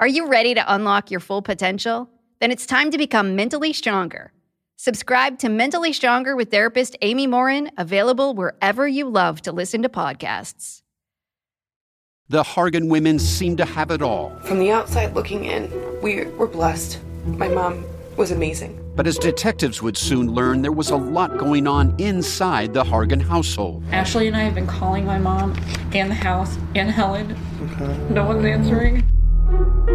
Are you ready to unlock your full potential? Then it's time to become mentally stronger. Subscribe to Mentally Stronger with therapist Amy Morin, available wherever you love to listen to podcasts. The Hargan women seem to have it all. From the outside looking in, we were blessed. My mom was amazing. But as detectives would soon learn, there was a lot going on inside the Hargan household. Ashley and I have been calling my mom and the house and Helen. Okay. No one's answering.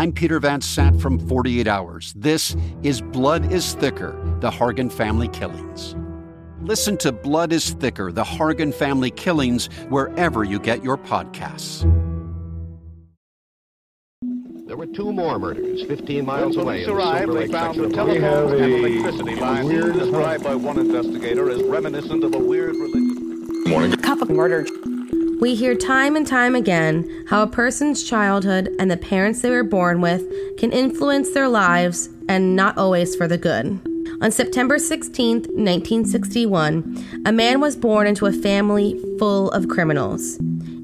I'm Peter Van Sant from 48 Hours. This is Blood is Thicker The Hargan Family Killings. Listen to Blood is Thicker The Hargan Family Killings wherever you get your podcasts. There were two more murders 15 miles when away. Police arrived, they found the telephone and electricity lines described by one investigator as reminiscent of a weird religion. Morning. Cup of murder. We hear time and time again how a person's childhood and the parents they were born with can influence their lives and not always for the good. On September 16, 1961, a man was born into a family full of criminals,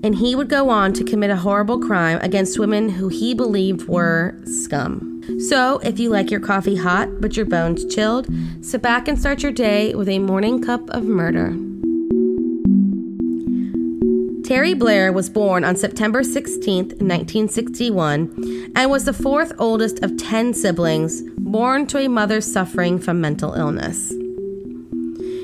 and he would go on to commit a horrible crime against women who he believed were scum. So, if you like your coffee hot but your bones chilled, sit back and start your day with a morning cup of murder. Terry Blair was born on September 16, 1961, and was the fourth oldest of 10 siblings born to a mother suffering from mental illness.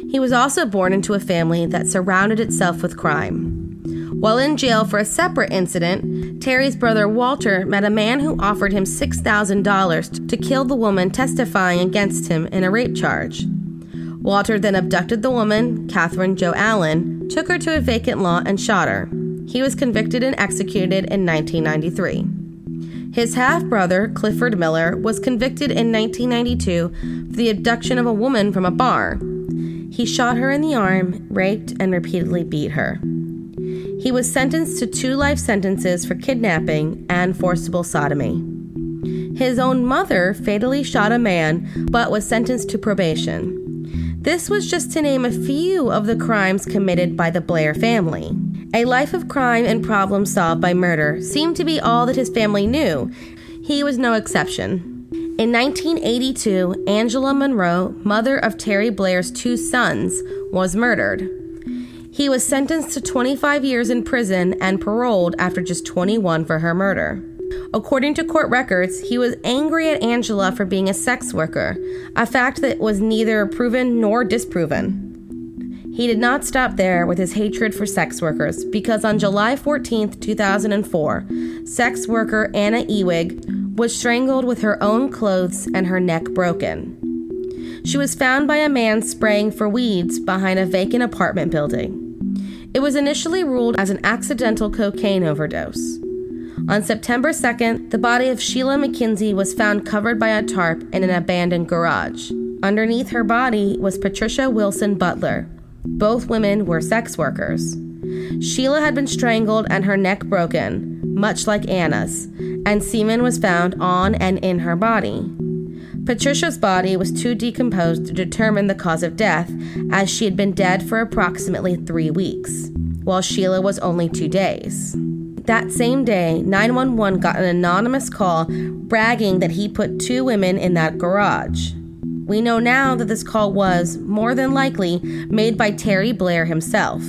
He was also born into a family that surrounded itself with crime. While in jail for a separate incident, Terry's brother Walter met a man who offered him $6,000 to kill the woman testifying against him in a rape charge. Walter then abducted the woman, Catherine Joe Allen, took her to a vacant lot, and shot her. He was convicted and executed in 1993. His half brother, Clifford Miller, was convicted in 1992 for the abduction of a woman from a bar. He shot her in the arm, raped, and repeatedly beat her. He was sentenced to two life sentences for kidnapping and forcible sodomy. His own mother fatally shot a man but was sentenced to probation. This was just to name a few of the crimes committed by the Blair family. A life of crime and problems solved by murder seemed to be all that his family knew. He was no exception. In 1982, Angela Monroe, mother of Terry Blair's two sons, was murdered. He was sentenced to 25 years in prison and paroled after just 21 for her murder. According to court records, he was angry at Angela for being a sex worker, a fact that was neither proven nor disproven. He did not stop there with his hatred for sex workers because on July 14, 2004, sex worker Anna Ewing was strangled with her own clothes and her neck broken. She was found by a man spraying for weeds behind a vacant apartment building. It was initially ruled as an accidental cocaine overdose. On September 2nd, the body of Sheila McKenzie was found covered by a tarp in an abandoned garage. Underneath her body was Patricia Wilson Butler. Both women were sex workers. Sheila had been strangled and her neck broken, much like Anna's, and semen was found on and in her body. Patricia's body was too decomposed to determine the cause of death, as she had been dead for approximately three weeks, while Sheila was only two days. That same day, 911 got an anonymous call bragging that he put two women in that garage. We know now that this call was, more than likely, made by Terry Blair himself.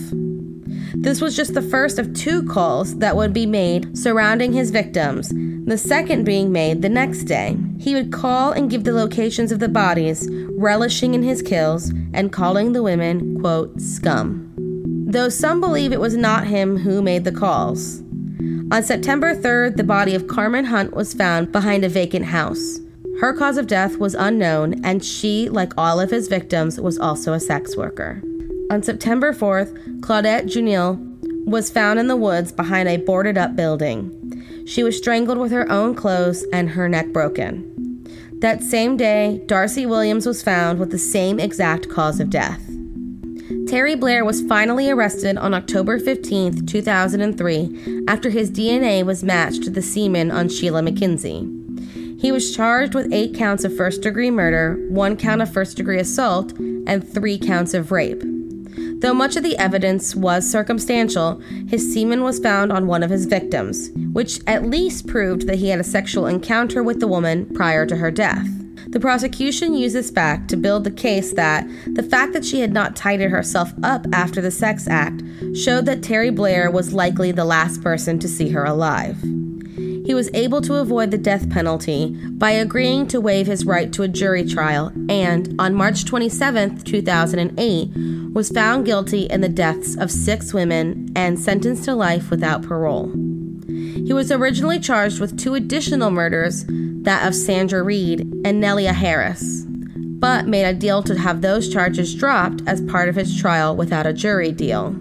This was just the first of two calls that would be made surrounding his victims, the second being made the next day. He would call and give the locations of the bodies, relishing in his kills and calling the women, quote, scum. Though some believe it was not him who made the calls. On September 3rd, the body of Carmen Hunt was found behind a vacant house. Her cause of death was unknown, and she, like all of his victims, was also a sex worker. On September 4th, Claudette Juniel was found in the woods behind a boarded up building. She was strangled with her own clothes and her neck broken. That same day, Darcy Williams was found with the same exact cause of death. Terry Blair was finally arrested on October 15, 2003, after his DNA was matched to the semen on Sheila McKenzie. He was charged with eight counts of first degree murder, one count of first degree assault, and three counts of rape. Though much of the evidence was circumstantial, his semen was found on one of his victims, which at least proved that he had a sexual encounter with the woman prior to her death. The prosecution used this fact to build the case that the fact that she had not tidied herself up after the sex act showed that Terry Blair was likely the last person to see her alive he was able to avoid the death penalty by agreeing to waive his right to a jury trial and, on March 27, 2008, was found guilty in the deaths of six women and sentenced to life without parole. He was originally charged with two additional murders, that of Sandra Reed and Nelia Harris, but made a deal to have those charges dropped as part of his trial without a jury deal.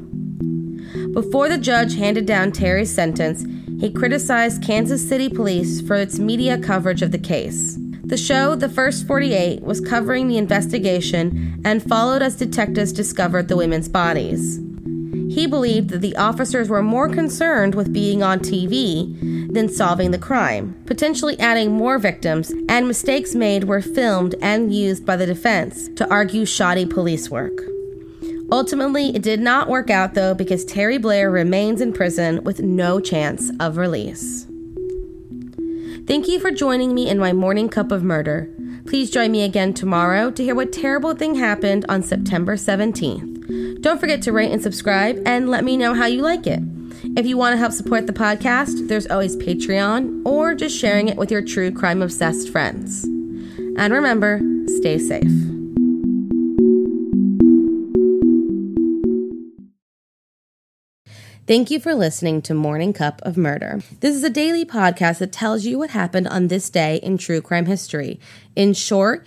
Before the judge handed down Terry's sentence, he criticized Kansas City police for its media coverage of the case. The show, The First 48, was covering the investigation and followed as detectives discovered the women's bodies. He believed that the officers were more concerned with being on TV than solving the crime, potentially adding more victims, and mistakes made were filmed and used by the defense to argue shoddy police work. Ultimately, it did not work out though because Terry Blair remains in prison with no chance of release. Thank you for joining me in my morning cup of murder. Please join me again tomorrow to hear what terrible thing happened on September 17th. Don't forget to rate and subscribe and let me know how you like it. If you want to help support the podcast, there's always Patreon or just sharing it with your true crime obsessed friends. And remember, stay safe. Thank you for listening to Morning Cup of Murder. This is a daily podcast that tells you what happened on this day in true crime history. In short,